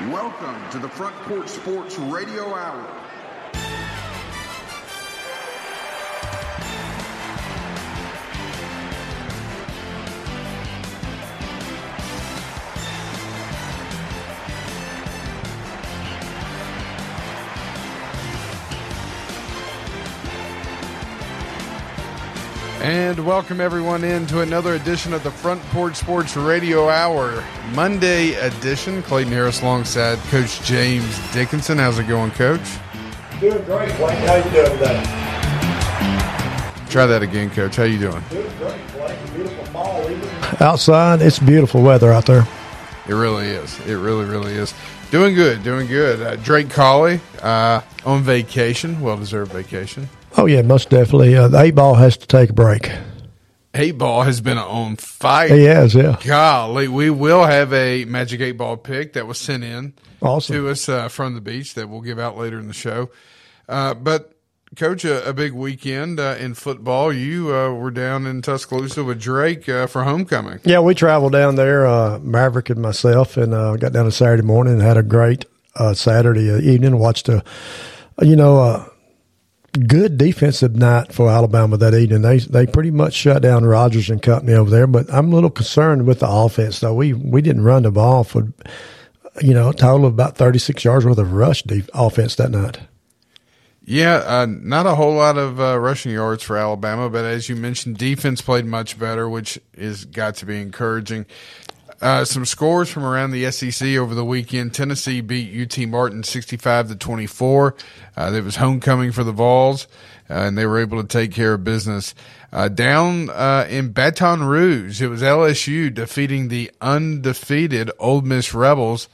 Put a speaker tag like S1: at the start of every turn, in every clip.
S1: Welcome to the Front Porch Sports Radio Hour.
S2: And welcome everyone in to another edition of the Front Porch Sports Radio Hour, Monday edition. Clayton Harris alongside Coach James Dickinson. How's it going, Coach?
S3: Doing great, Blake. How you doing today?
S2: Try that again, Coach. How you doing?
S3: Doing great, Blake. Beautiful fall evening. Outside, it's beautiful weather out there.
S2: It really is. It really, really is. Doing good. Doing good. Uh, Drake Colley uh, on vacation, well deserved vacation.
S3: Oh yeah, most definitely. Uh, the eight ball has to take a break.
S2: Eight ball has been on fire.
S3: He has, yeah.
S2: Golly, we will have a Magic Eight Ball pick that was sent in
S3: Awesome.
S2: to us uh, from the beach that we'll give out later in the show. Uh, but, Coach, a, a big weekend uh, in football. You uh, were down in Tuscaloosa with Drake uh, for homecoming.
S3: Yeah, we traveled down there, uh, Maverick and myself, and uh, got down on Saturday morning and had a great uh, Saturday evening. Watched a, you know, good defensive night for Alabama that evening. They they pretty much shut down Rogers and company over there. But I'm a little concerned with the offense though. We we didn't run the ball for, you know, a total of about 36 yards worth of rush def- offense that night.
S2: Yeah, uh, not a whole lot of uh, rushing yards for Alabama, but as you mentioned, defense played much better, which is got to be encouraging. Uh, some scores from around the SEC over the weekend. Tennessee beat UT Martin 65 to 24. Uh, it was homecoming for the Vols, uh, and they were able to take care of business. Uh, down uh, in Baton Rouge, it was LSU defeating the undefeated Ole Miss Rebels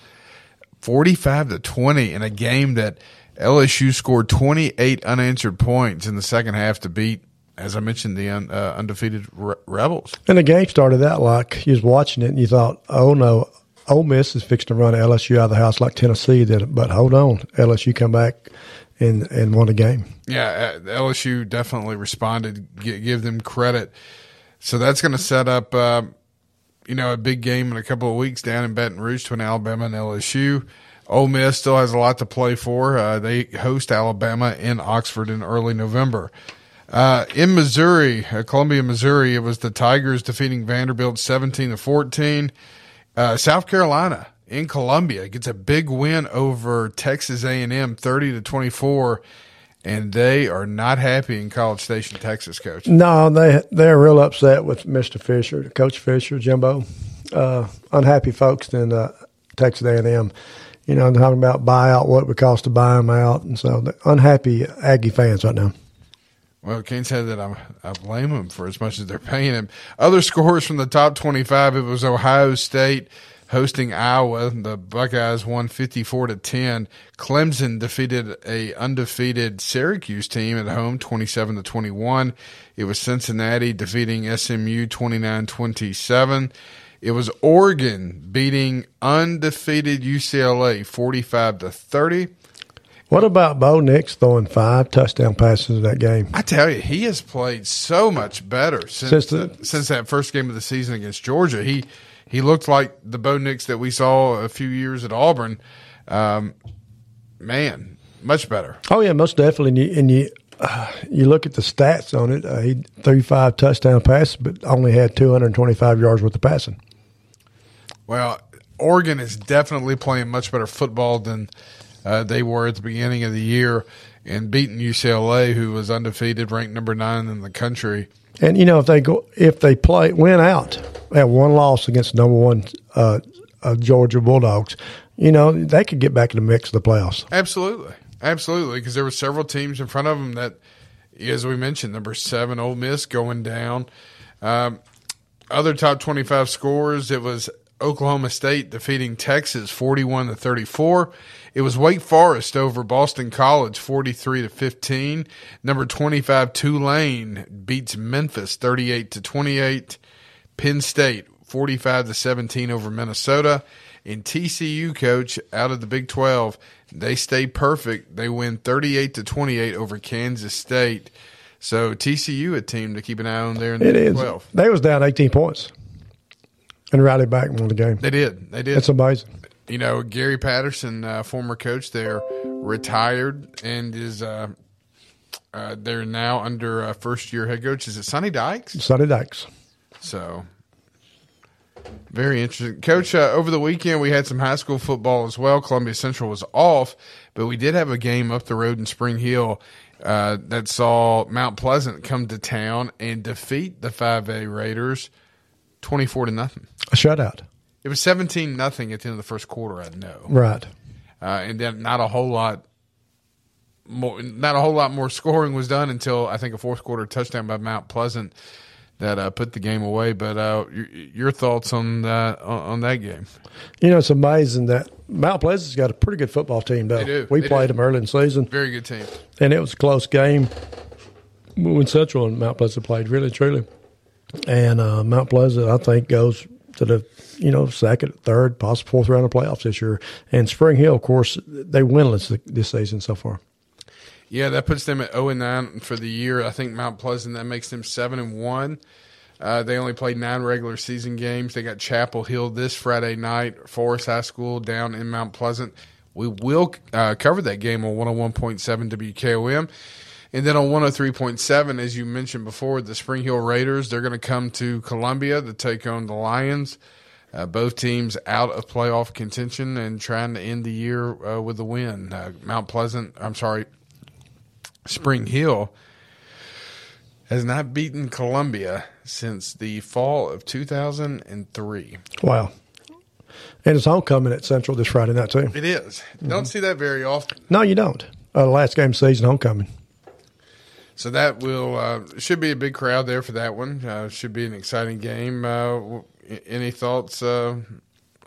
S2: 45 to 20 in a game that LSU scored 28 unanswered points in the second half to beat, as I mentioned, the un, uh, undefeated Re- Rebels.
S3: And the game started that like you was watching it and you thought, oh no, Ole Miss is fixing to run LSU out of the house like Tennessee did. But hold on, LSU come back and and won the game.
S2: Yeah, uh, LSU definitely responded. G- give them credit. So that's going to set up, uh, you know, a big game in a couple of weeks down in Baton Rouge between Alabama and LSU. Ole Miss still has a lot to play for. Uh, they host Alabama in Oxford in early November. Uh, in Missouri, uh, Columbia, Missouri, it was the Tigers defeating Vanderbilt 17 to 14. Uh, South Carolina in Columbia gets a big win over Texas A&M 30 to 24 and they are not happy in College Station, Texas, coach.
S3: No, they they're real upset with Mr. Fisher, Coach Fisher, Jimbo. Uh, unhappy folks in uh, Texas A&M. You know, I'm talking about buyout, what it would cost to buy them out, and so unhappy Aggie fans right now.
S2: Well, Kane said that I'm, I blame them for as much as they're paying him. Other scores from the top 25, it was Ohio State hosting Iowa. The Buckeyes won 54 to 10. Clemson defeated a undefeated Syracuse team at home 27 to 21. It was Cincinnati defeating SMU 29-27. It was Oregon beating undefeated UCLA 45 to 30.
S3: What about Bo Nix throwing five touchdown passes in that game?
S2: I tell you, he has played so much better since
S3: Since the-
S2: since that first game of the season against Georgia. He he looked like the Bo Nix that we saw a few years at Auburn. Um, man, much better.
S3: Oh yeah, most definitely. And you and you, uh, you look at the stats on it. Uh, he threw five touchdown passes, but only had two hundred twenty five yards worth of passing.
S2: Well, Oregon is definitely playing much better football than uh, they were at the beginning of the year, and beating UCLA, who was undefeated, ranked number nine in the country.
S3: And you know if they go if they play win out, they have one loss against the number one uh, uh, Georgia Bulldogs. You know they could get back in the mix of the playoffs.
S2: Absolutely, absolutely, because there were several teams in front of them that, as we mentioned, number seven Ole Miss going down. Um, other top twenty-five scores. It was Oklahoma State defeating Texas forty-one to thirty-four. It was Wake Forest over Boston College forty-three to fifteen. Number twenty-five Tulane beats Memphis thirty-eight to twenty-eight. Penn State 45 to 17 over Minnesota. And TCU coach out of the Big 12, they stay perfect. They win 38 to 28 over Kansas State. So TCU a team to keep an eye on there in the
S3: It
S2: Big
S3: is.
S2: 12.
S3: They was down eighteen points, and rallied back and won the game.
S2: They did. They did.
S3: It's amazing.
S2: You know, Gary Patterson, uh, former coach there, retired and is uh, uh, they're now under uh, first year head coach. Is it Sonny Dykes?
S3: Sonny Dykes.
S2: So very interesting, Coach. Uh, over the weekend, we had some high school football as well. Columbia Central was off, but we did have a game up the road in Spring Hill uh, that saw Mount Pleasant come to town and defeat the 5A Raiders, twenty-four to nothing.
S3: A shutout.
S2: It was seventeen nothing at the end of the first quarter. I know,
S3: Right.
S2: uh, and then not a whole lot. More, not a whole lot more scoring was done until I think a fourth quarter touchdown by Mount Pleasant that uh, put the game away. But uh, your, your thoughts on that on, that game?
S3: You know, it's amazing that Mount Pleasant's got a pretty good football team, though.
S2: They do.
S3: We
S2: They
S3: played
S2: do.
S3: them early in the season,
S2: Very good team.
S3: and it was a close game when Central and Mount Pleasant played, really, truly. And uh, Mount Pleasant, I think, goes to the you know second, third, possible fourth round of playoffs this year. And Spring Hill, of course, they winless this season so far.
S2: Yeah, that puts them at zero and nine for the year. I think Mount Pleasant that makes them seven and one. Uh, they only played nine regular season games. They got Chapel Hill this Friday night, Forrest High School down in Mount Pleasant. We will uh, cover that game on 101.7 WKOM. And then on 103.7, as you mentioned before, the Spring Hill Raiders, they're going to come to Columbia to take on the Lions. Uh, both teams out of playoff contention and trying to end the year uh, with a win. Uh, Mount Pleasant, I'm sorry, Spring Hill has not beaten Columbia since the fall of 2003.
S3: Wow. And it's homecoming at Central this Friday night too.
S2: It is. Don't see that very often.
S3: No, you don't. Uh, last game of season, homecoming.
S2: So that will uh, should be a big crowd there for that one. Uh, should be an exciting game. Uh, any thoughts uh,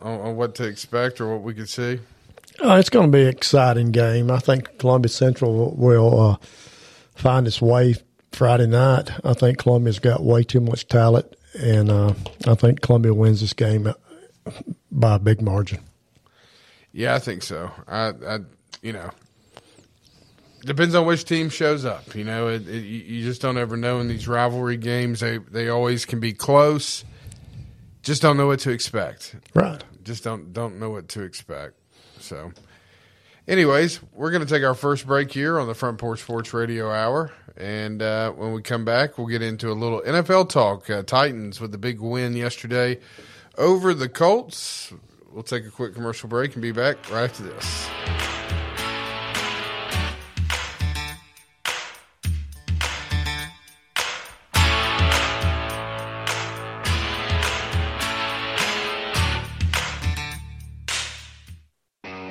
S2: on, on what to expect or what we could see?
S3: Uh, it's going to be an exciting game. I think Columbia Central will uh, find its way Friday night. I think Columbia's got way too much talent, and uh, I think Columbia wins this game by a big margin.
S2: Yeah, I think so. I, I you know, depends on which team shows up. You know, it, it, you just don't ever know in these rivalry games. They they always can be close. Just don't know what to expect.
S3: Right.
S2: Just don't don't know what to expect. So, anyways, we're going to take our first break here on the Front Porch Sports Radio Hour, and uh, when we come back, we'll get into a little NFL talk. Uh, Titans with the big win yesterday over the Colts. We'll take a quick commercial break and be back right after this.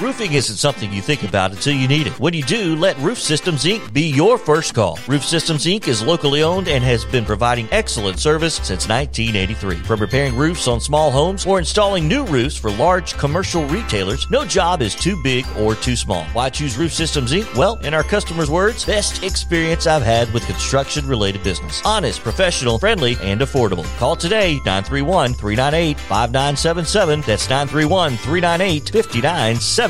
S4: Roofing isn't something you think about until you need it. When you do, let Roof Systems Inc. be your first call. Roof Systems Inc. is locally owned and has been providing excellent service since 1983. From repairing roofs on small homes or installing new roofs for large commercial retailers, no job is too big or too small. Why choose Roof Systems Inc.? Well, in our customers' words, best experience I've had with construction related business. Honest, professional, friendly, and affordable. Call today 931 398 5977. That's 931 398 5977.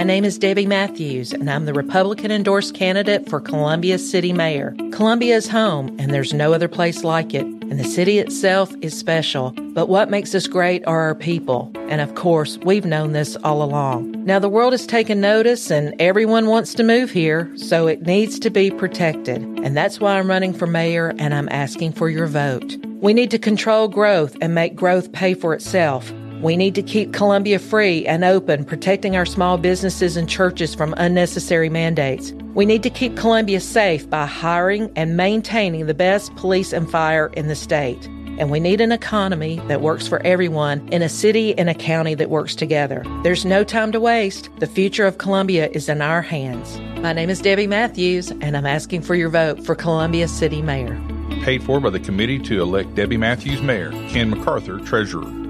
S5: My name is Debbie Matthews, and I'm the Republican endorsed candidate for Columbia City Mayor. Columbia is home, and there's no other place like it, and the city itself is special. But what makes us great are our people, and of course, we've known this all along. Now, the world has taken notice, and everyone wants to move here, so it needs to be protected. And that's why I'm running for mayor, and I'm asking for your vote. We need to control growth and make growth pay for itself. We need to keep Columbia free and open, protecting our small businesses and churches from unnecessary mandates. We need to keep Columbia safe by hiring and maintaining the best police and fire in the state. And we need an economy that works for everyone in a city and a county that works together. There's no time to waste. The future of Columbia is in our hands. My name is Debbie Matthews, and I'm asking for your vote for Columbia City Mayor.
S6: Paid for by the committee to elect Debbie Matthews Mayor, Ken MacArthur, Treasurer.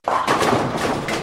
S7: あっ。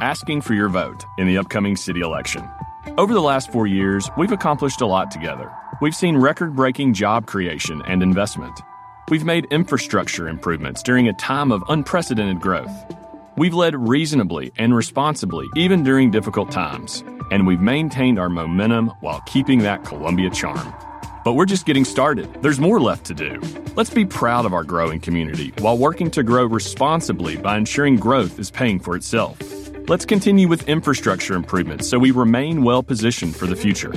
S8: asking for your vote in the upcoming city election. Over the last four years, we've accomplished a lot together. We've seen record breaking job creation and investment. We've made infrastructure improvements during a time of unprecedented growth. We've led reasonably and responsibly, even during difficult times. And we've maintained our momentum while keeping that Columbia charm. But we're just getting started. There's more left to do. Let's be proud of our growing community while working to grow responsibly by ensuring growth is paying for itself. Let's continue with infrastructure improvements so we remain well positioned for the future.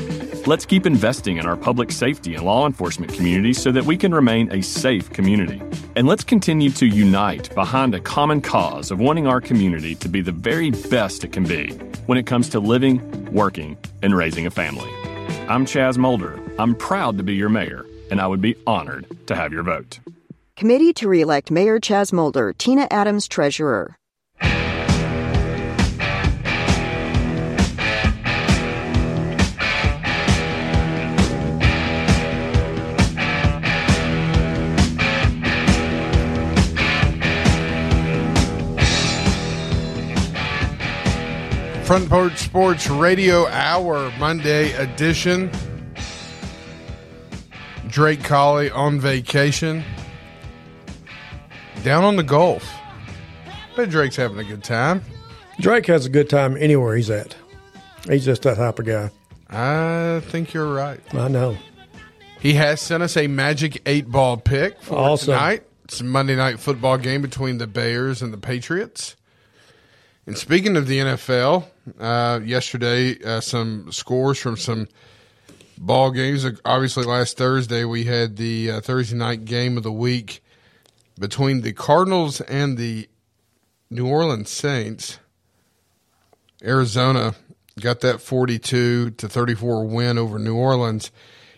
S8: Let's keep investing in our public safety and law enforcement communities so that we can remain a safe community. And let's continue to unite behind a common cause of wanting our community to be the very best it can be when it comes to living, working, and raising a family. I'm Chaz Molder. I'm proud to be your mayor, and I would be honored to have your vote.
S9: Committee to re-elect Mayor Chaz Molder, Tina Adams, Treasurer.
S2: Front Porch Sports Radio Hour Monday edition. Drake Colley on vacation. Down on the Gulf. But Drake's having a good time.
S3: Drake has a good time anywhere he's at. He's just that type of guy.
S2: I think you're right.
S3: I know.
S2: He has sent us a magic eight ball pick for
S3: Awesome.
S2: tonight. It's a Monday night football game between the Bears and the Patriots. And speaking of the NFL, uh, yesterday uh, some scores from some ball games. Obviously, last Thursday we had the uh, Thursday night game of the week between the Cardinals and the New Orleans Saints. Arizona got that 42 to 34 win over New Orleans.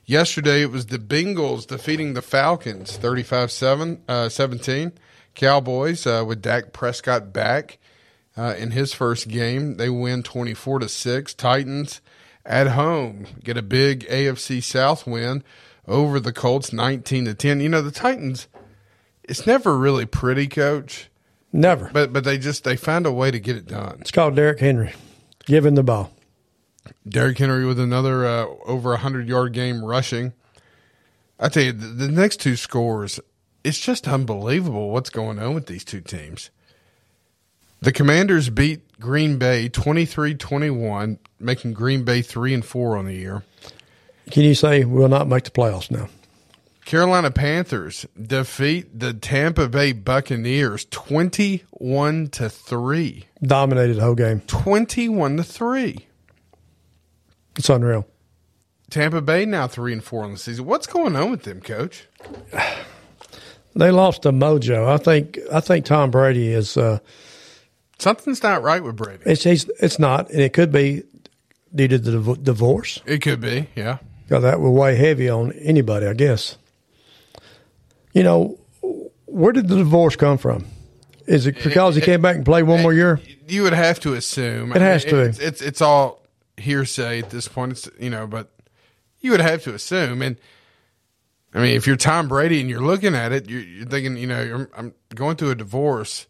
S2: Yesterday it was the Bengals defeating the Falcons 35 7 uh, 17. Cowboys uh, with Dak Prescott back uh, in his first game, they win 24 to 6. Titans at home get a big AFC South win over the Colts 19 to 10. You know, the Titans it's never really pretty, coach.
S3: Never.
S2: But but they just they find a way to get it done.
S3: It's called Derrick Henry. Give him the ball.
S2: Derrick Henry with another uh, over a hundred yard game rushing. I tell you, the, the next two scores, it's just unbelievable what's going on with these two teams. The Commanders beat Green Bay 23-21, making Green Bay three and four on the year.
S3: Can you say we'll not make the playoffs now?
S2: Carolina Panthers defeat the Tampa Bay Buccaneers 21 to 3.
S3: Dominated the whole game.
S2: 21 to 3.
S3: It's unreal.
S2: Tampa Bay now 3 and 4 on the season. What's going on with them, coach?
S3: They lost a mojo. I think I think Tom Brady is uh,
S2: something's not right with Brady.
S3: It's it's not, and it could be due to the div- divorce.
S2: It could be, yeah.
S3: Because that would weigh heavy on anybody, I guess. You know, where did the divorce come from? Is it because he came back and played one more year?
S2: You would have to assume.
S3: It has to.
S2: It's, it's it's all hearsay at this point. It's you know, but you would have to assume. And I mean, if you're Tom Brady and you're looking at it, you're, you're thinking, you know, I'm, I'm going through a divorce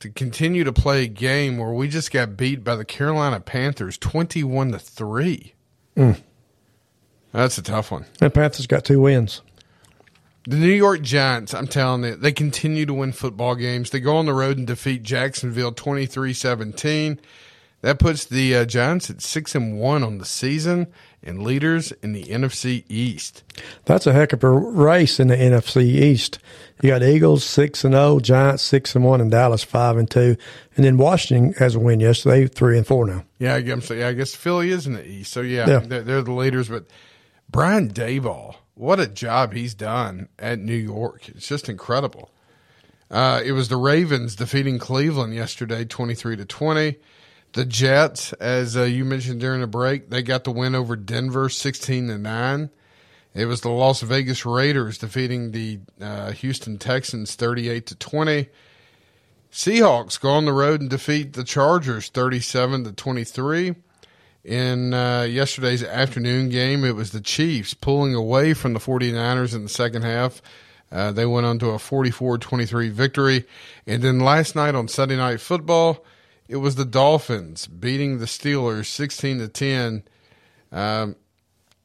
S2: to continue to play a game where we just got beat by the Carolina Panthers, twenty-one to three.
S3: Mm.
S2: That's a tough one.
S3: The Panthers got two wins.
S2: The New York Giants, I'm telling you, they continue to win football games. They go on the road and defeat Jacksonville 23-17. That puts the uh, Giants at 6 and 1 on the season and leaders in the NFC East.
S3: That's a heck of a race in the NFC East. You got Eagles 6 and 0, Giants 6 and 1 and Dallas 5 and 2. And then Washington has a win yesterday, 3 and 4 now.
S2: Yeah, I guess, yeah, I guess Philly is in the East. So yeah,
S3: Yeah.
S2: They're, they're the leaders, but Brian Daboll, what a job he's done at New York. It's just incredible. Uh, it was the Ravens defeating Cleveland yesterday, 23 to 20. The Jets, as uh, you mentioned during the break, they got the win over Denver, 16 to 9. It was the Las Vegas Raiders defeating the uh, Houston Texans 38 to 20. Seahawks go on the road and defeat the Chargers 37 to 23. In uh, yesterday's afternoon game, it was the Chiefs pulling away from the 49ers in the second half. Uh, they went on to a 44 23 victory. And then last night on Sunday Night Football, it was the Dolphins beating the Steelers 16 to 10 um,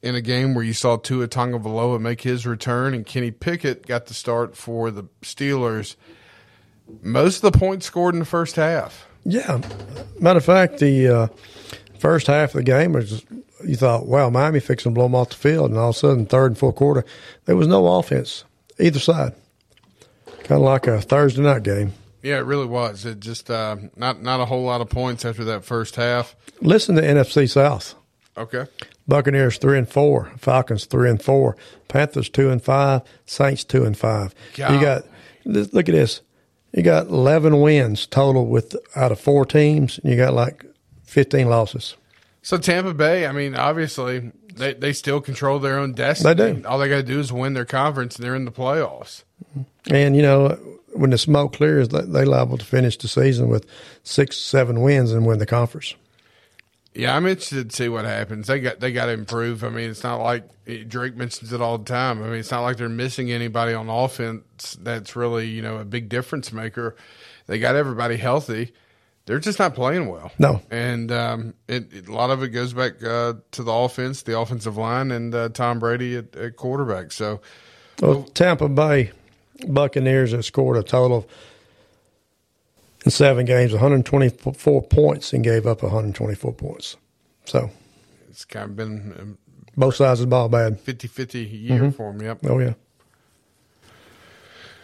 S2: in a game where you saw Tua Tagovailoa make his return and Kenny Pickett got the start for the Steelers. Most of the points scored in the first half.
S3: Yeah. Matter of fact, the uh, first half of the game was you thought, wow, Miami fixing to blow them off the field, and all of a sudden, third and fourth quarter, there was no offense either side. Kind of like a Thursday night game.
S2: Yeah, it really was. It just uh, not not a whole lot of points after that first half.
S3: Listen to NFC South.
S2: Okay.
S3: Buccaneers three and four, Falcons three and four, Panthers two and five, Saints two and five.
S2: God.
S3: You got look at this. You got eleven wins total with out of four teams, and you got like fifteen losses.
S2: So Tampa Bay, I mean, obviously they, they still control their own destiny.
S3: They do.
S2: All they got to do is win their conference, and they're in the playoffs.
S3: And you know, when the smoke clears, they liable to finish the season with six, seven wins and win the conference.
S2: Yeah, I'm interested to see what happens. They got they got to improve. I mean, it's not like Drake mentions it all the time. I mean, it's not like they're missing anybody on offense that's really you know a big difference maker. They got everybody healthy. they're just not playing well.
S3: No.
S2: and um, it, it- a lot of it goes back uh, to the offense, the offensive line, and uh, Tom Brady at, at quarterback. So
S3: Well, Tampa Bay Buccaneers have scored a total of in seven games 124 points and gave up 124 points. So
S2: it's kind of been um,
S3: both sides of the ball bad.
S2: 50-50 year
S3: Mhm.
S2: for them. Yep.
S3: Oh yeah,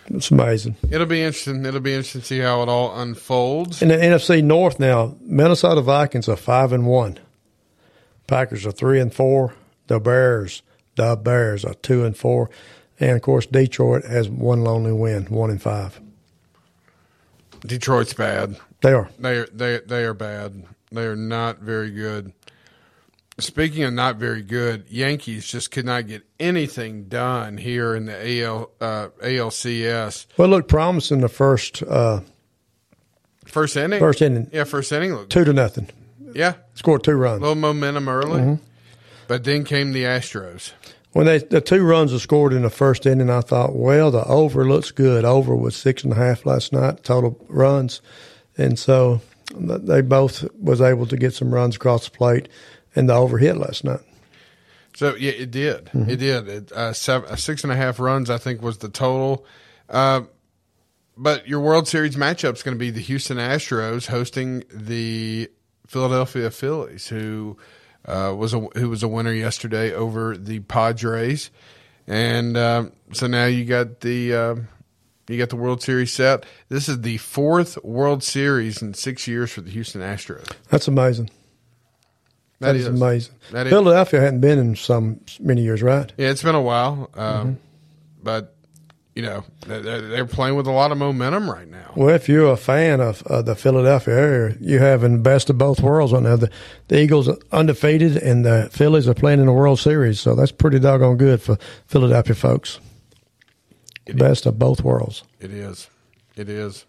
S3: it's amazing.
S2: It'll be interesting. It'll be interesting to see how it all unfolds.
S3: In the NFC North now, Minnesota Vikings are five and one. Packers are three and four. The Bears, the Bears are two and four, and of course Detroit has one lonely win, one in five.
S2: Detroit's bad.
S3: They are.
S2: They are they they are bad. They are not very good. Speaking of not very good, Yankees just could not get anything done here in the AL uh, ALCS.
S3: Well, it looked promising the first uh,
S2: First inning.
S3: First inning.
S2: Yeah, first inning. Looked,
S3: two to nothing.
S2: yeah,
S3: Scored two runs.
S2: little momentum early,
S3: Mhm.
S2: but then came the Astros.
S3: When they the two runs were scored in the first inning, I thought, well, the over looks good. Over was six and a half last night total runs, and so they both was able to get some runs across the plate, and the over hit last night.
S2: So yeah, it did.
S3: Mhm.
S2: It did. It, uh, seven, uh, six and a half runs, I think, was the total. Uh, but your World Series matchup is going to be the Houston Astros hosting the Philadelphia Phillies, who uh, was a who was a winner yesterday over the Padres, and um, so now you got the uh, you got the World Series set. This is the fourth World Series in six years for the Houston Astros.
S3: That's amazing.
S2: That
S3: that is,
S2: is.
S3: amazing.
S2: That is.
S3: Philadelphia hadn't been in some many years, right?
S2: Yeah, it's been a while, um,
S3: Mm-hmm.
S2: but you know they're, they're playing with a lot of momentum right now.
S3: Well, if you're a fan of uh, the Philadelphia area, you have the best of both worlds right now. The, the Eagles are undefeated, and the Phillies are playing in the World Series, so that's pretty doggone good for Philadelphia folks. best of both worlds.
S2: It is, it is.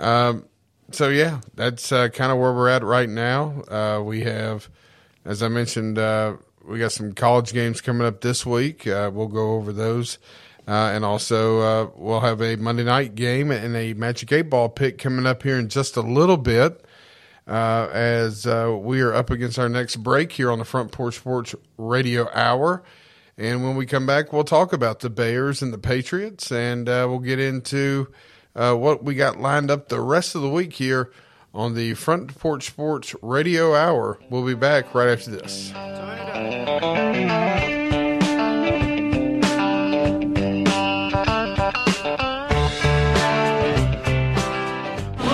S2: Um, so yeah, that's uh, kind of where we're at right now. Uh, we have, as I mentioned, uh, we got some college games coming up this week. Uh, we'll go over those. Uh, and also, uh, we'll have a Monday night game and a Magic Eight Ball pick coming up here in just a little bit. Uh, as uh, we are up against our next break here on the Front Porch Sports Radio Hour. And when we come back, we'll talk about the Bears and the Patriots, and uh, we'll get into uh, what we got lined up the rest of the week here on the Front Porch Sports Radio Hour. We'll be back right after this.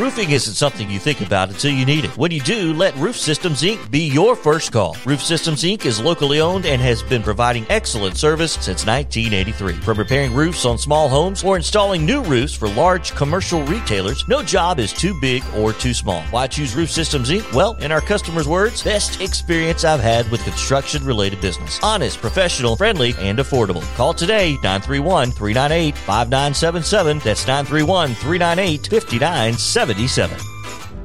S4: Roofing isn't something you think about until you need it. When you do, let Roof Systems Inc. be your first call. Roof Systems Inc. is locally owned and has been providing excellent service since 1983. From repairing roofs on small homes or installing new roofs for large commercial retailers, no job is too big or too small. Why choose Roof Systems Inc.? Well, in our customers' words, best experience I've had with construction related business. Honest, professional, friendly, and affordable. Call today 931 398 5977. That's 931 398 5977. 77.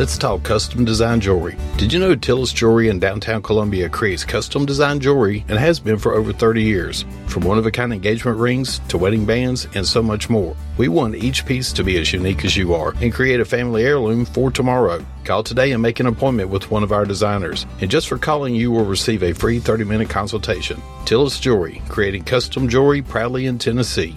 S10: Let's talk custom design jewelry. Did you know Tillis Jewelry in downtown Columbia creates custom design jewelry and has been for over 30 years? From one of a kind engagement rings to wedding bands and so much more. We want each piece to be as unique as you are and create a family heirloom for tomorrow. Call today and make an appointment with one of our designers. And just for calling, you will receive a free 30 minute consultation. Tillis Jewelry, creating custom jewelry proudly in Tennessee.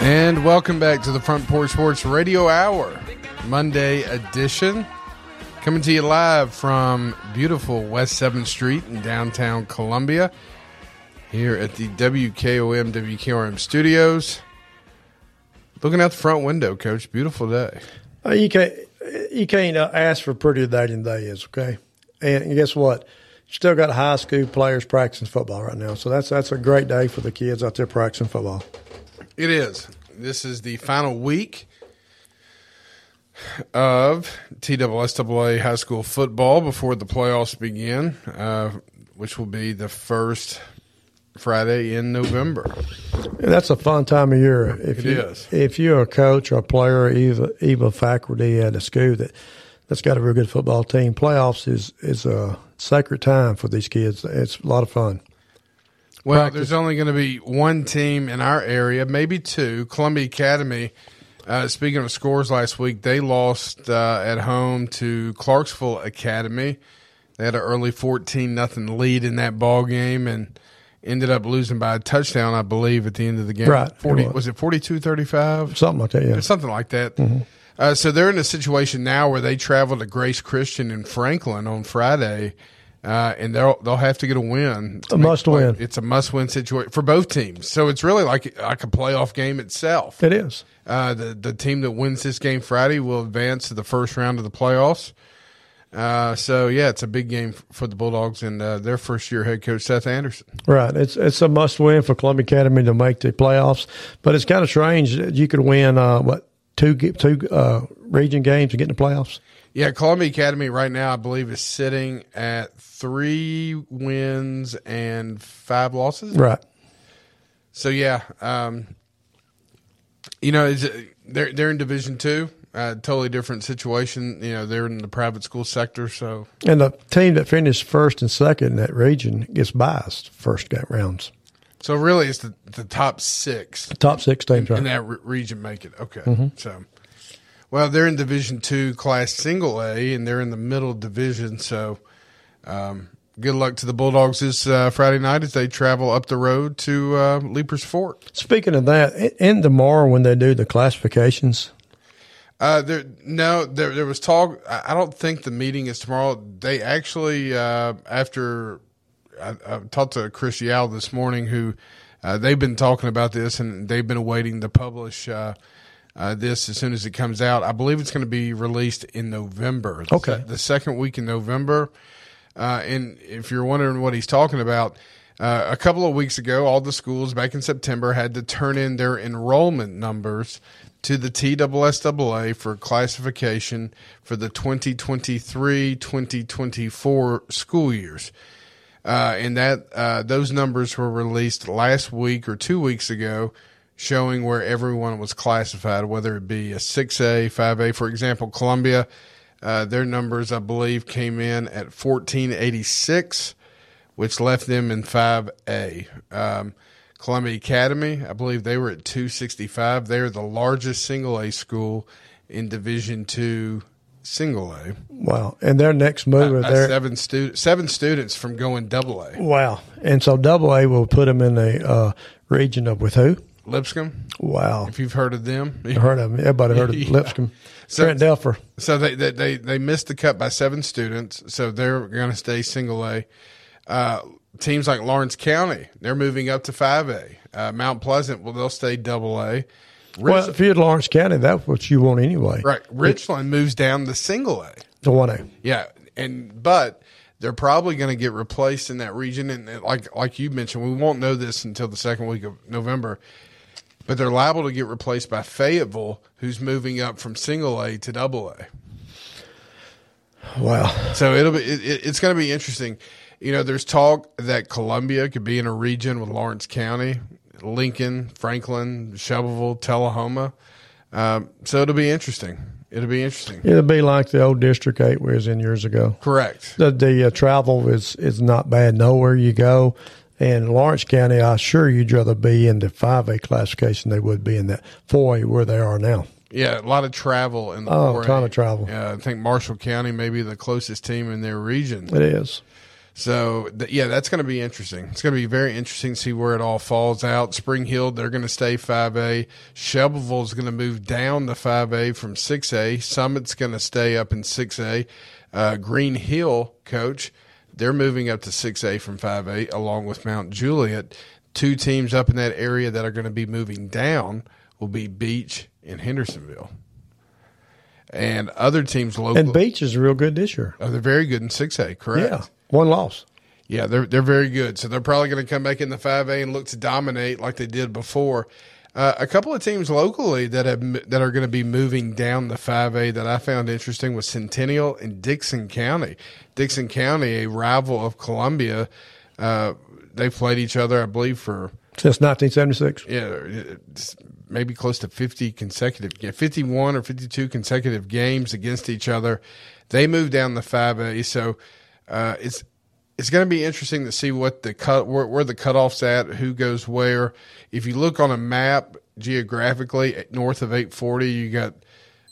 S2: And welcome back to the Front Porch Sports Radio Hour, Monday edition. Coming to you live from beautiful West 7th Street in downtown Columbia, here at the WKOM WKRM studios. Looking out the front window, Coach. Beautiful day.
S3: Uh, you can't you can't uh, ask for prettier day than day is. Okay, and guess what? Still got high school players practicing football right now, so that's that's a great day for the kids out there practicing football.
S2: It is. This is the final week of TSSAA high school football before the playoffs begin, uh, which will be the first Friday in November.
S3: That's a fun time of year. If
S2: It
S3: you,
S2: is.
S3: If you're a coach or a player, even even faculty at a school that that's got a real good football team, playoffs is is a sacred time for these kids. It's a lot of fun.
S2: Well,
S3: Practice.
S2: there's only going to be one team in our area, maybe two. Columbia Academy. Uh, speaking of scores last week, they lost uh, at home to Clarksville Academy. They had an early fourteen nothing lead in that ball game and ended up losing by a touchdown, I believe, at the end of the game.
S3: Right, it was.
S2: was it 42-35?
S3: Something like that. Yeah.
S2: something like that.
S3: Mhm.
S2: Uh, so they're in a situation now where they travel to Grace Christian in Franklin on Friday, uh, and they'll they'll have to get a win.
S3: A must
S2: play.
S3: win.
S2: It's a must win situation for both teams. So it's really like like a playoff game itself.
S3: It is.
S2: Uh, the the team that wins this game Friday will advance to the first round of the playoffs. Uh, so yeah, it's a big game for the Bulldogs and uh, their first year head coach Seth Anderson.
S3: Right. It's it's a must win for Columbia Academy to make the playoffs. But it's kind of strange that you could win uh, what two two uh, region games and get in the playoffs.
S2: Yeah, Columbia Academy right now, I believe, is sitting at three wins and five losses.
S3: Right.
S2: So yeah, um, you know, they're they're in Division Two, uh, totally different situation. You know, they're in the private school sector, so
S3: And the team that finished first and second in that region gets biased first rounds.
S2: so really, it's the the top six.
S3: The top six teams,
S2: in,
S3: right?
S2: in that re- region make it. Okay,
S3: Mhm.
S2: so well, they're in Division Two, Class Single A, and they're in the middle division. So, um, good luck to the Bulldogs this uh, Friday night as they travel up the road to uh, Leiper's Fork.
S3: Speaking of that, in- in tomorrow when they do the classifications,
S2: Uh, there, no, there, there was talk. I don't think the meeting is tomorrow. They actually, uh, after I, I talked to Chris Yao this morning, who uh, they've been talking about this and they've been waiting to publish uh, this as soon as it comes out. I believe it's going to be released in November.
S3: Okay.
S2: se- the second week in November. Uh, and if you're wondering what he's talking about, uh, a couple of weeks ago, all the schools back in September had to turn in their enrollment numbers to the TSSAA for classification for the 2023 2024 school years. Uh, and that uh, those numbers were released last week or two weeks ago, showing where everyone was classified, whether it be a 6A, 5A. For example, Columbia, uh, their numbers, I believe, came in at 1486, which left them in 5A. Um, Columbia Academy, I believe they were at 265. They're the largest single A school in Division Two single A.
S3: wow, and their next move,
S2: Uh, seven stu- seven students from going double A.
S3: wow, and so Double A will put them in the uh, region of with who?
S2: Lipscomb.
S3: Wow.
S2: If you've heard of them,
S3: I heard of them. Everybody heard of
S2: Yeah.
S3: Lipscomb.
S2: So-
S3: Trent Dilfer.
S2: So they, they they they missed the cut by seven students, so they're going to stay single A. Uh, teams like Lawrence County, they're moving up to five A. Uh, Mount Pleasant, well, they'll stay double A.
S3: Well, if you're at Lawrence County, that's what you want anyway.
S2: right, Richland moves down to single A.
S3: The one A.
S2: Yeah, and but they're probably going to get replaced in that region, and like like you mentioned, we won't know this until the second week of November. But they're liable to get replaced by Fayetteville, who's moving up from single A to double A.
S3: Wow.
S2: So it'll be it, it- it's going to be interesting. You know, there's talk that Columbia could be in a region with Lawrence County, Lincoln, Franklin, Shelbyville, Tullahoma. Um, so it'll be interesting. It'll be interesting.
S3: It'll be like the old District 8 we was in years ago.
S2: Correct.
S3: The, the uh, travel is, is not bad. Nowhere you go. And Lawrence County, I assure you'd rather be in the 5A classification they would be in that 4A where they are now.
S2: Yeah, a lot of travel in the
S3: Oh, a
S2: 4A.
S3: ton of travel.
S2: Yeah, I think Marshall County may be the closest team in their region.
S3: It is.
S2: So th- yeah, that's going to be interesting. It's going to be very interesting to see where it all falls out. Spring Hill, they're going to stay 5A. Shelbyville is going to move down to 5A from 6A. Summit's going to stay up in 6A. Uh, Green Hill, coach, they're moving up to 6A from 5A along with Mount Juliet. Two teams up in that area that are going to be moving down will be Beach and Hendersonville. And other teams local.
S3: And Beach is real good this year.
S2: Oh, they're very good in 6A, correct?
S3: Yeah. One loss.
S2: Yeah, they're they're very good. So they're probably going to come back in the five A and look to dominate like they did before. Uh, a couple of teams locally that have that are going to be moving down the five A that I found interesting was Centennial and Dickson County. Dickson County, a rival of Columbia, uh, they've played each other, I believe, for
S3: Since 1976.
S2: yeah, maybe close to 50 consecutive, 51 or 52 consecutive games against each other. They moved down the 5A, so uh, it's it's going to be interesting to see what the cut where, where the cutoffs at, who goes where. If you look on a map geographically, north of 840, you got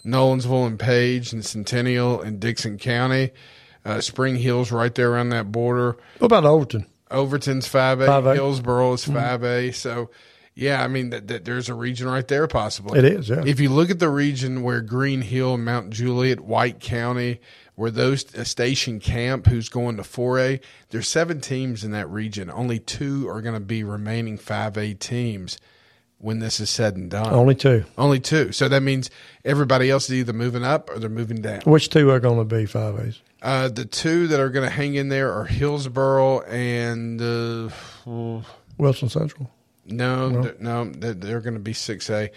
S2: Nolensville and Page and Centennial and Dickson County. Uh, Spring Hill's right there around that border.
S3: What about Overton?
S2: Overton's five A,
S3: 5A.
S2: Hillsboro is
S3: Mhm.
S2: five A. So, yeah, I mean, that, that there's a region right there possibly.
S3: It is, yeah.
S2: If you look at the region where Green Hill, Mount Juliet, White County, where those station camp, who's going to four A, there's seven teams in that region. Only two are going to be remaining five A teams when this is said and done.
S3: Only two.
S2: Only two. So that means everybody else is either moving up or they're moving down.
S3: Which two are going to be 5As?
S2: Uh, the two that are going to hang in there are Hillsboro and uh,
S3: Wilson Central.
S2: no,
S3: No?
S2: no, they're, going to be six A.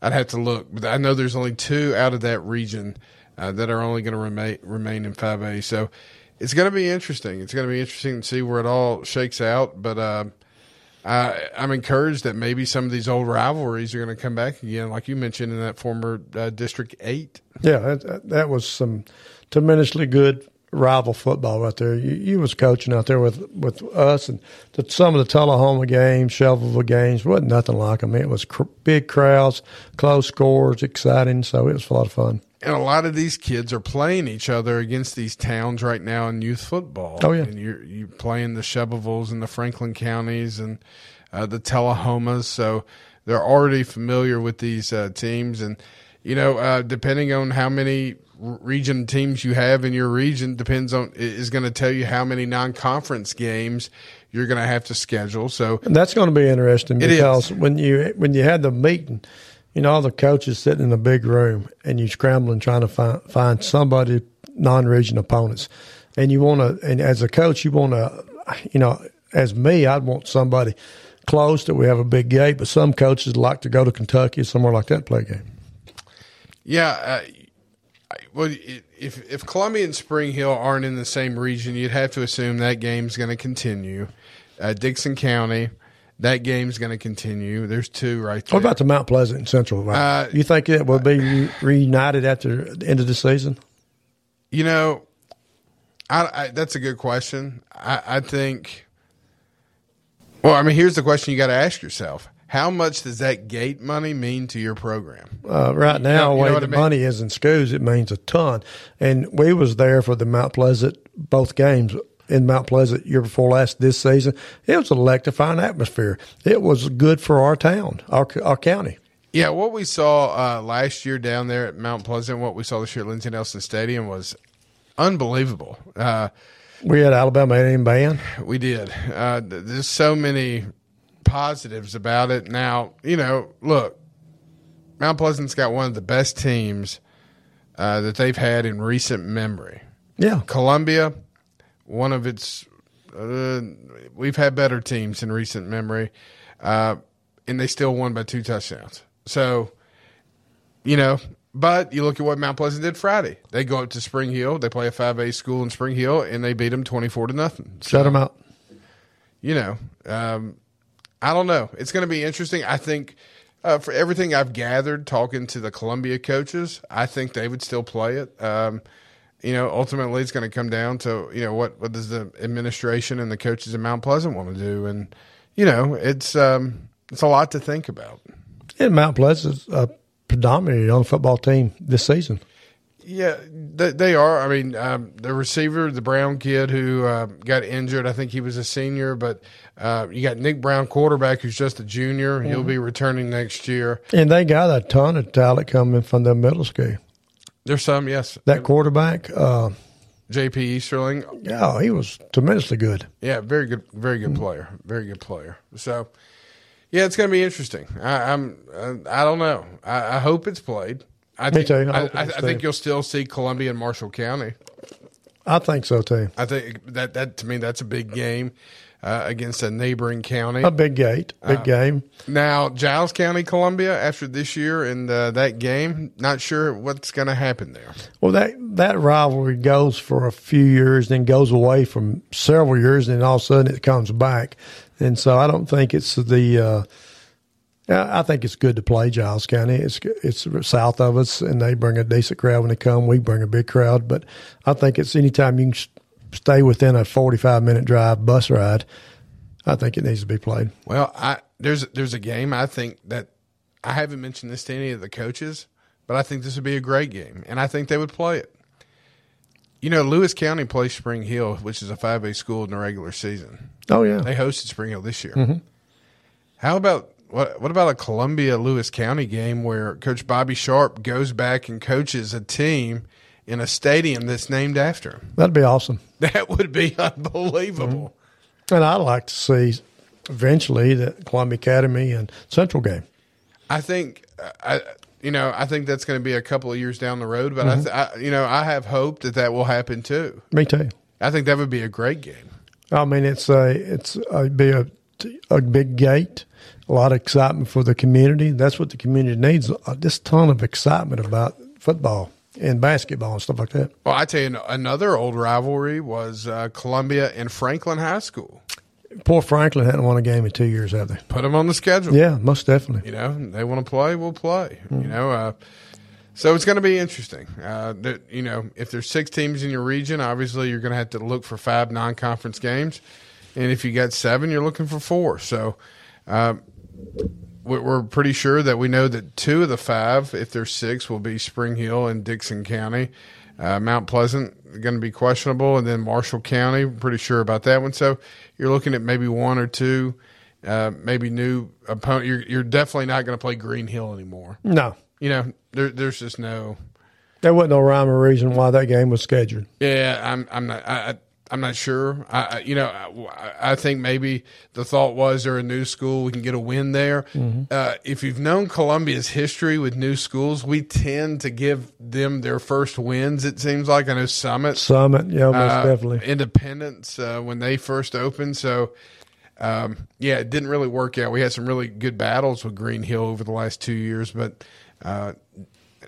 S2: I'd have to look, but I know there's only two out of that region uh, that are only going to remain remain in five A. So it's going to be interesting. It's going to be interesting to see where it all shakes out. But uh, I, I'm encouraged that maybe some of these old rivalries are going to come back again, like you mentioned in that former uh, District Eight.
S3: Yeah, that, that was some tremendously good rival football right there. You, you was coaching out there with, with us, and the, some of the Tullahoma games, Shelbyville games, wasn't nothing like them. It was cr- big crowds, close scores, exciting. So it was a lot of fun.
S2: And a lot of these kids are playing each other against these towns right now in youth football.
S3: Oh, yeah.
S2: and you're you playing the Shelbyvilles and the Franklin counties and uh, the Tullahomas, so they're already familiar with these uh, teams. And you know, uh, depending on how many region teams you have in your region, depends on is going to tell you how many non-conference games you're going to have to schedule. So
S3: And that's going to be interesting because when you when you had the meeting, you know, all the coaches sitting in a big room and you're scrambling trying to find find somebody non-region opponents, and you want to, and as a coach, you want to, you know, as me, I'd want somebody close that we have a big gate, but some coaches like to go to Kentucky or somewhere like that play a game.
S2: Yeah, uh, well, if if Columbia and Spring Hill aren't in the same region, you'd have to assume that game's going to continue. Uh, Dickson County, that game's going to continue. There's two right there.
S3: What about the Mount Pleasant and Central? Right?
S2: Uh,
S3: you think it will be re- reunited after the end of the season?
S2: You know, I, I, that's a good question. I, I think. Well, I mean, here's the question you got to ask yourself: How much does that gate money mean to your program?
S3: Uh, right
S2: You know-
S3: now,
S2: you know
S3: the the
S2: I mean?
S3: money is in schools, it means a ton. And we was there for the Mount Pleasant both games. In Mount Pleasant year before last this season. It was an electrifying atmosphere. It was good for our town, our our county.
S2: Yeah, what we saw uh, last year down there at Mount Pleasant, what we saw this year at Lindsey Nelson Stadium was unbelievable. Uh,
S3: we had Alabama A&M band.
S2: We did. Uh, there's so many positives about it. Now, you know, look, Mount Pleasant's got one of the best teams uh, that they've had in recent memory.
S3: Yeah.
S2: Columbia, one of its, uh, we've had better teams in recent memory, uh, and they still won by two touchdowns. So, you know, but you look at what Mount Pleasant did Friday. They go up to Spring Hill. They play a 5A school in Spring Hill, and they beat them 24 to nothing.
S3: So, Shut them out.
S2: You know, um, I don't know. It's going to be interesting. I think uh, for everything I've gathered talking to the Columbia coaches, I think they would still play it. Um, you know, ultimately, it's going to come down to you know what what does the administration and the coaches in Mount Pleasant want to do, and you know, it's um, it's a lot to think about.
S3: And Mount Pleasant's a predominantly young football team this season.
S2: Yeah, they, they are. I mean, um, the receiver, the Brown kid who uh, got injured, I think he was a senior, but uh, you got Nick Brown, quarterback, who's just a junior. Mm-hmm. He'll be returning next year.
S3: And they got a ton of talent coming from the middle school.
S2: There's some, yes.
S3: That quarterback, uh,
S2: JP Easterling.
S3: Yeah, he was tremendously good.
S2: Yeah, very good, very good player. Very good player. So, yeah, it's going to be interesting. I, am I don't know. I, I hope it's played. I
S3: Me
S2: think,
S3: too.
S2: I, I, I think you'll still see Columbia and Marshall County.
S3: I think so too.
S2: I think that that to me that's a big game uh, against a neighboring county.
S3: A big gate, big uh, game.
S2: Now Giles County, Columbia, after this year and uh, that game, not sure what's going to happen there.
S3: Well, that that rivalry goes for a few years, then goes away from several years, and then all of a sudden it comes back. And so I don't think it's the uh, I think it's good to play Giles County. It's it's south of us, and they bring a decent crowd when they come. We bring a big crowd, but I think it's anytime you can stay within a forty-five minute drive bus ride. I think it needs to be played.
S2: Well, I there's there's a game I think that I haven't mentioned this to any of the coaches, but I think this would be a great game, and I think they would play it. You know, Lewis County plays Spring Hill, which is a five A school in the regular season.
S3: Oh yeah,
S2: they hosted Spring Hill this year.
S3: Mm-hmm.
S2: How about what what about a Columbia Lewis County game where Coach Bobby Sharp goes back and coaches a team in a stadium that's named after him?
S3: That'd be awesome.
S2: That would be unbelievable.
S3: Mm-hmm. And I'd like to see eventually the Columbia Academy and Central game.
S2: I think I you know I think that's going to be a couple of years down the road, but mm-hmm. I, th- I you know I have hope that that will happen too.
S3: Me too.
S2: I think that would be a great game.
S3: I mean, it's a it's a, be a a big gate a lot of excitement for the community. That's what the community needs. Just ton of excitement about football and basketball and stuff like that.
S2: Well, I tell you, another old rivalry was uh, Columbia and Franklin High School.
S3: Poor Franklin hadn't won a game in two years, have they?
S2: Put them on the schedule.
S3: Yeah, most definitely.
S2: You know, they want to play, we'll play. Mm-hmm. You know, uh, so it's going to be interesting. Uh, that, you know, if there's six teams in your region, obviously you're going to have to look for five non-conference games, and if you got seven, you're looking for four. So. Um, we're pretty sure that we know that two of the five, if there's six, will be Spring Hill and Dickson County. Uh, Mount Pleasant going to be questionable, and then Marshall County. Pretty sure about that one. So you're looking at maybe one or two, uh, maybe new opponent. You're, you're definitely not going to play Green Hill anymore.
S3: No,
S2: you know there, there's just no.
S3: There wasn't no rhyme or reason why that game was scheduled.
S2: Yeah, I'm. I'm not. I, I'm not sure. I, you know, I, I, think maybe the thought was they're a new school. We can get a win there. Mm-hmm. Uh, if you've known Columbia's history with new schools, we tend to give them their first wins. It seems like I know Summit,
S3: Summit, yeah, most uh, definitely
S2: Independence uh, when they first opened. So, um, yeah, it didn't really work out. We had some really good battles with Green Hill over the last two years, but uh,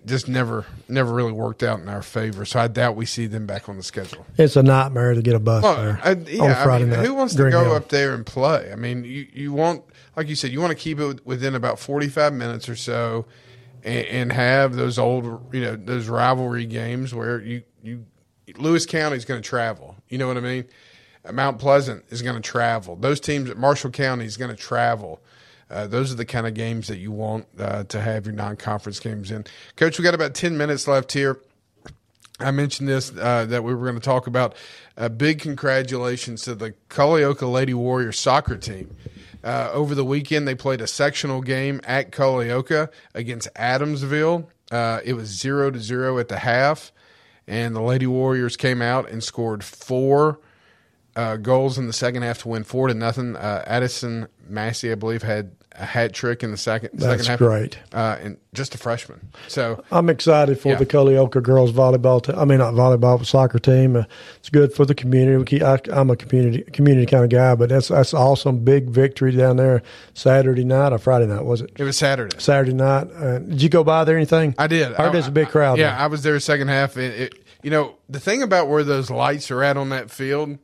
S2: just never never really worked out in our favor. So I doubt we see them back on the schedule.
S3: It's a nightmare to get a bus well, there. I, yeah,
S2: I mean, who wants to go Hill. up there and play? I mean, you you want like you said, you want to keep it within about forty five minutes or so, and, and, have those old you know those rivalry games where you you Lewis County is going to travel. You know what I mean? Mount Pleasant is going to travel. Those teams at Marshall County is going to travel. Uh, those are the kind of games that you want uh, to have your non-conference games in. Coach, we got about ten minutes left here. I mentioned this uh, that we were going to talk about. A big congratulations to the Culleoka Lady Warriors soccer team. Uh, over the weekend, they played a sectional game at Culleoka against Adamsville. Uh, it was zero to zero at the half, and the Lady Warriors came out and scored four uh, goals in the second half to win four to nothing. Uh, Addison Massey, I believe, had a hat trick in the second
S3: That's
S2: second half.
S3: great.
S2: uh, and just a freshman. So
S3: I'm excited for
S2: Yeah.
S3: the Culleoka girls volleyball. Te- I mean, not volleyball, but soccer team. Uh, it's good for the community. We keep, I, I'm a community community kind of guy, but that's that's awesome. Big victory down there Saturday night or Friday night was it?
S2: it was Saturday.
S3: Saturday night. Uh, did you go by there? Anything?
S2: I did.
S3: I heard there's a big crowd.
S2: Yeah,
S3: there.
S2: I was there second half. And it, you know, the thing about where those lights are at on that field,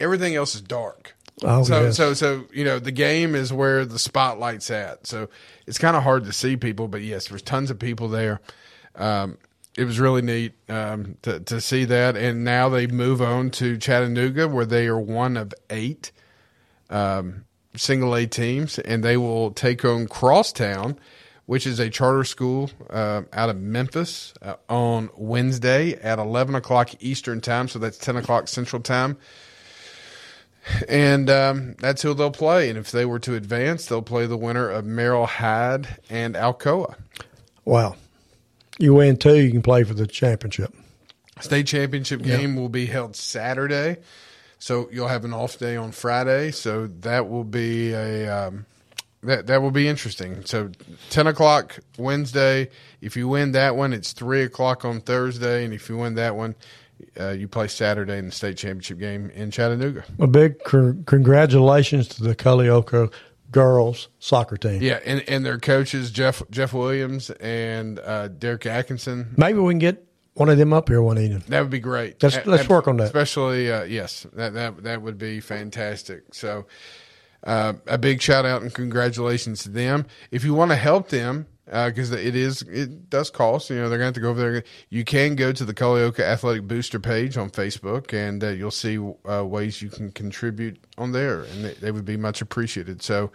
S2: everything else is dark.
S3: Oh,
S2: so
S3: yes.
S2: so so you know the game is where the spotlight's at. So it's kind of hard to see people, but yes, there's tons of people there. Um, it was really neat um, to to see that, and now they move on to Chattanooga, where they are one of eight um, single A teams, and they will take on Crosstown, which is a charter school uh, out of Memphis, uh, on Wednesday at 11 o'clock Eastern Time. So that's 10 o'clock Central Time. And um, that's who they'll play. And if they were to advance, they'll play the winner of Merrol Hyde and Alcoa.
S3: Wow. You win two, you can play for the championship.
S2: State championship
S3: Yeah.
S2: game will be held Saturday, so you'll have an off day on Friday. So that will be a um, that that will be interesting. So ten o'clock Wednesday. If you win that one, it's three o'clock on Thursday, and if you win that one, uh, you play Saturday in the state championship game in Chattanooga.
S3: A big con- congratulations to the Culleoka girls soccer team.
S2: Yeah, and and their coaches Jeff Jeff Williams and uh, Derek Atkinson.
S3: Maybe we can get one of them up here one evening.
S2: That would be great.
S3: Let's- let's work on that.
S2: Especially, uh, yes, that that that would be fantastic. So, uh, a big shout out and congratulations to them. If you want to help them, because it is it does cost. You know, they're going to have to go over there. You can go to the Culleoka Athletic Booster page on Facebook, and uh, you'll see uh, ways you can contribute on there, and they, they would be much appreciated. So.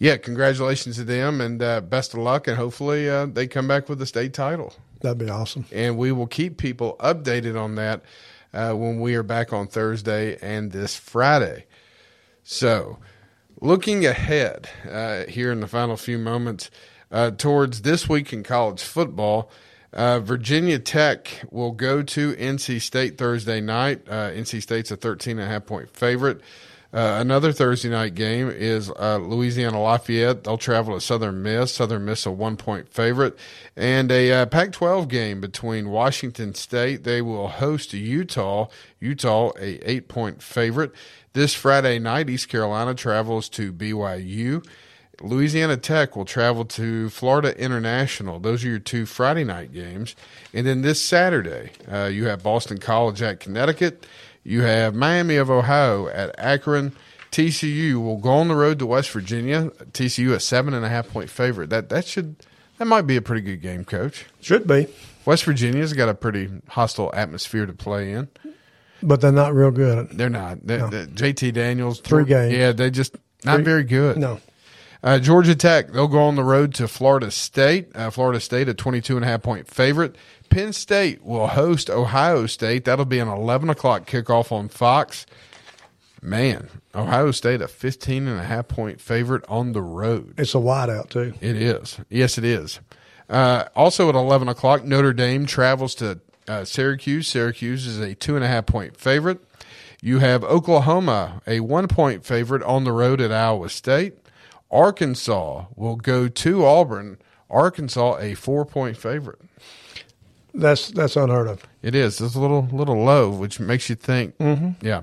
S2: Yeah, congratulations to them, and uh, best of luck, and hopefully uh, they come back with the state title
S3: That'd be awesome.
S2: and we will keep people updated on that uh, when we are back on Thursday and this Friday. So, looking ahead uh, here in the final few moments uh, towards this week in college football, uh, Virginia Tech will go to NC State Thursday night. Uh, NC State's a 13 and a half point favorite. Uh, another Thursday night game is uh, Louisiana Lafayette. They'll travel to Southern Miss. Southern Miss a one point favorite, and a uh, Pac-12 game between Washington State. They will host Utah. Utah a eight point favorite. This Friday night, East Carolina travels to BYU. Louisiana Tech will travel to Florida International. Those are your two Friday night games. And then this Saturday, uh, you have Boston College at Connecticut. You have Miami of Ohio at Akron. TCU will go on the road to West Virginia. TCU a seven and a half point favorite. That that should that might be a pretty good game, Coach.
S3: Should be,
S2: West Virginia's got a pretty hostile atmosphere to play in.
S3: but they're not real good.
S2: They're not. They
S3: No.
S2: they- JT Daniels
S3: Three games.
S2: Yeah, they just not
S3: Three-
S2: very good.
S3: No.
S2: Uh, Georgia Tech, they'll go on the road to Florida State. Uh, Florida State, a 22 and a half point favorite. Penn State will host Ohio State. That'll be an 11 o'clock kickoff on Fox. Man, Ohio State, a 15 and a half point favorite on the road.
S3: It's a white out, too.
S2: It is. Yes, it is. Uh, also at 11 o'clock, Notre Dame travels to uh, Syracuse. Syracuse is a two and a half point favorite. You have Oklahoma, a one point favorite on the road at Iowa State. Arkansas will go to Auburn. Arkansas, a four point favorite.
S3: That's that's unheard of.
S2: It is. It's a little little low, which makes you think.
S3: Mhm.
S2: Yeah.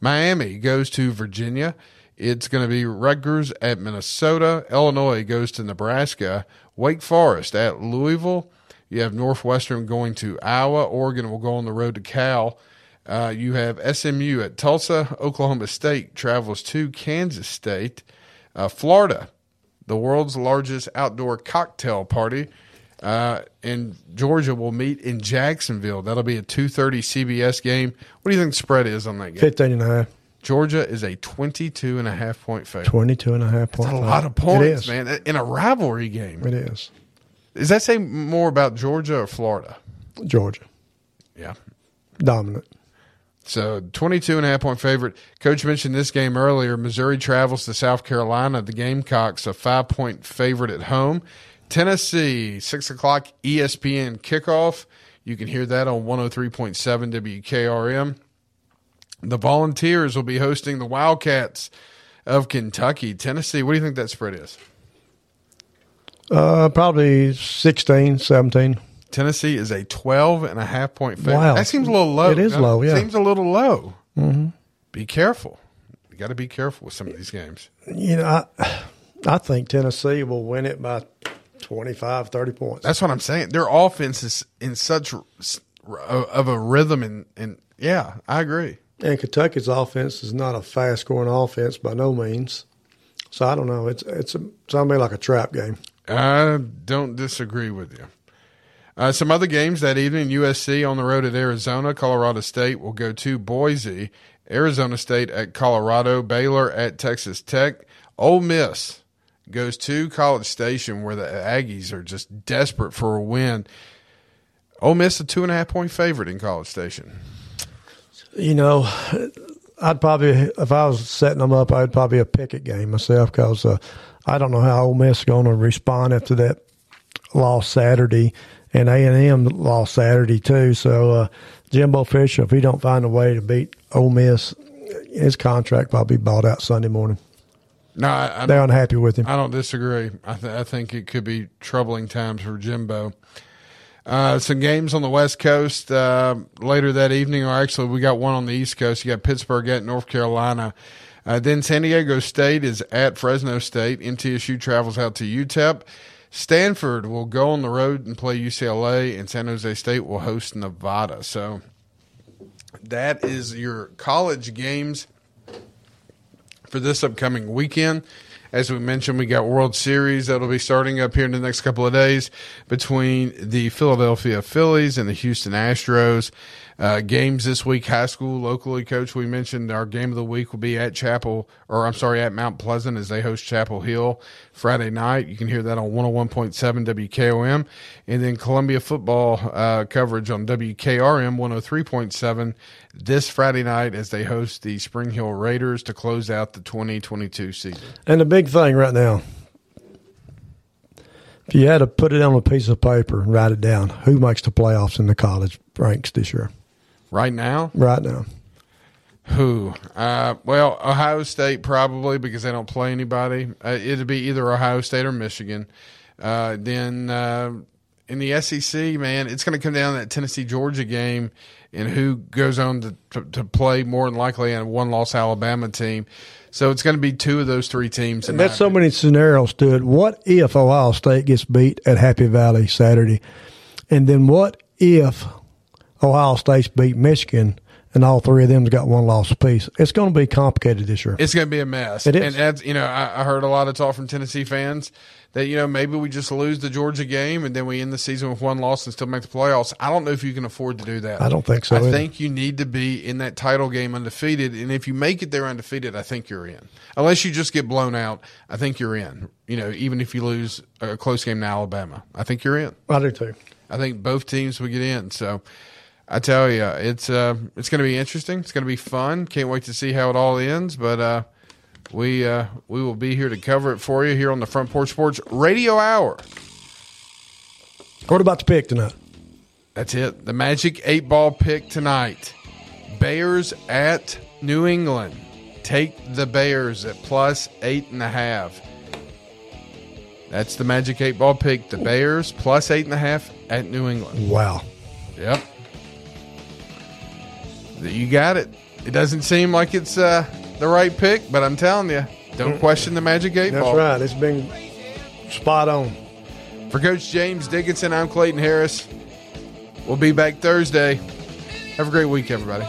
S2: Miami goes to Virginia. It's going to be Rutgers at Minnesota. Illinois goes to Nebraska. Wake Forest at Louisville. You have Northwestern going to Iowa. Oregon will go on the road to Cal. Uh, you have SMU at Tulsa. Oklahoma State travels to Kansas State. Uh, Florida, the world's largest outdoor cocktail party, uh, and Georgia will meet in Jacksonville. That'll be a 2:30 CBS game. What do you think the spread is on that game?
S3: 15 and a half.
S2: Georgia is a 22 and a half point favorite.
S3: 22 and a half
S2: That's
S3: point.
S2: a lot of points, man, in a rivalry game.
S3: It is.
S2: Does that say more about Georgia or Florida?
S3: Georgia.
S2: Yeah.
S3: Dominant.
S2: So 22 and a half point favorite. Coach mentioned this game earlier. Missouri travels to South Carolina. The Gamecocks a five point favorite at home. Tennessee, six o'clock ESPN kickoff. You can hear that on 103.7 WKRM. The Volunteers will be hosting the Wildcats of Kentucky. Tennessee, what do you think that spread is?
S3: Uh, probably 16, 17.
S2: Tennessee is a 12 and a half point favorite.
S3: Wow.
S2: That seems a little low.
S3: It is low, yeah.
S2: Seems a little low.
S3: Mhm.
S2: Be careful. You got to be careful with some of these games.
S3: You know, I, I think Tennessee will win it by 25, 30 points.
S2: That's what I'm saying. Their offense is in such r- s- r- of a rhythm, and, and yeah, I agree.
S3: And Kentucky's offense is not a fast scoring offense by no means. So I don't know. It's it's a, it's gonna be like a trap game.
S2: I don't disagree with you. Uh, some other games that evening USC on the road at Arizona. Colorado State will go to Boise. Arizona State at Colorado. Baylor at Texas Tech. Ole Miss goes to College Station where the Aggies are just desperate for a win. Ole Miss a two and a half point favorite in College Station.
S3: You know, I'd probably if I was setting them up, I'd probably a picket game myself because uh, I don't know how Ole Miss is going to respond after that loss Saturday, and A and M lost Saturday too. So uh, Jimbo Fisher, if he don't find a way to beat Ole Miss, his contract probably bought out Sunday morning.
S2: No, I, I
S3: They're unhappy with him.
S2: I don't disagree. I, th- I think it could be troubling times for Jimbo. Uh, some games on the West Coast uh, later that evening, or actually, we got one on the East Coast. You got Pittsburgh at North Carolina. Uh, then San Diego State is at Fresno State. MTSU travels out to UTEP. Stanford will go on the road and play UCLA, and San Jose State will host Nevada. So that is your college games for this upcoming weekend. As we mentioned, we got World Series that'll be starting up here in the next couple of days between the Philadelphia Phillies and the Houston Astros. Uh, games this week, high school, locally, coach. We mentioned our game of the week will be at Chapel, or I'm sorry, at Mount Pleasant as they host Chapel Hill Friday night. You can hear that on 101.7 WKOM. And then Columbia football uh, coverage on WKRM 103.7 this Friday night as they host the Spring Hill Raiders to close out the 2022 season.
S3: And the big thing right now, if you had to put it on a piece of paper and write it down, who makes the playoffs in the college ranks this year?
S2: Right now,
S3: Right now.
S2: Who? Uh, well, Ohio State probably because they don't play anybody. Uh, it'd be either Ohio State or Michigan. Uh, then uh, in the SEC, man, it's going to come down to that Tennessee Georgia game and who goes on to, to, to play more than likely on a one loss Alabama team. So it's going to be two of those three teams.
S3: And that's so many scenarios to it. What if Ohio State gets beat at Happy Valley Saturday? And then what if Ohio State's beat Michigan and all three of them's got one loss apiece? It's going to be complicated this year.
S2: It's going to be a mess.
S3: It is.
S2: And that's, you know, I, I heard a lot of talk from Tennessee fans that, you know, maybe we just lose the Georgia game and then we end the season with one loss and still make the playoffs. I don't know if you can afford to do that.
S3: I don't think so
S2: I
S3: either.
S2: think you need to be in that title game undefeated. And if you make it there undefeated, I think you're in. Unless you just get blown out, I think you're in. You know, even if you lose a close game to Alabama, I think you're in.
S3: I do too.
S2: I think both teams would get in. So I tell you, it's uh, it's going to be interesting. It's going to be fun. Can't wait to see how it all ends. But uh, we uh, we will be here to cover it for you here on the Front Porch Sports Radio Hour.
S3: What about the pick tonight?
S2: That's it. The Magic Eight Ball pick tonight. Bears at New England. Take the Bears at plus eight and a half. That's the Magic Eight Ball pick. The Bears plus eight and a half at New England.
S3: Wow.
S2: Yep. You got it. It doesn't seem like it's uh, the right pick, but I'm telling you, don't question the Magic Eight
S3: That's
S2: Ball.
S3: right. It's been spot on.
S2: For Coach James Dickinson, I'm Clayton Harris. We'll be back Thursday. Have a great week, everybody.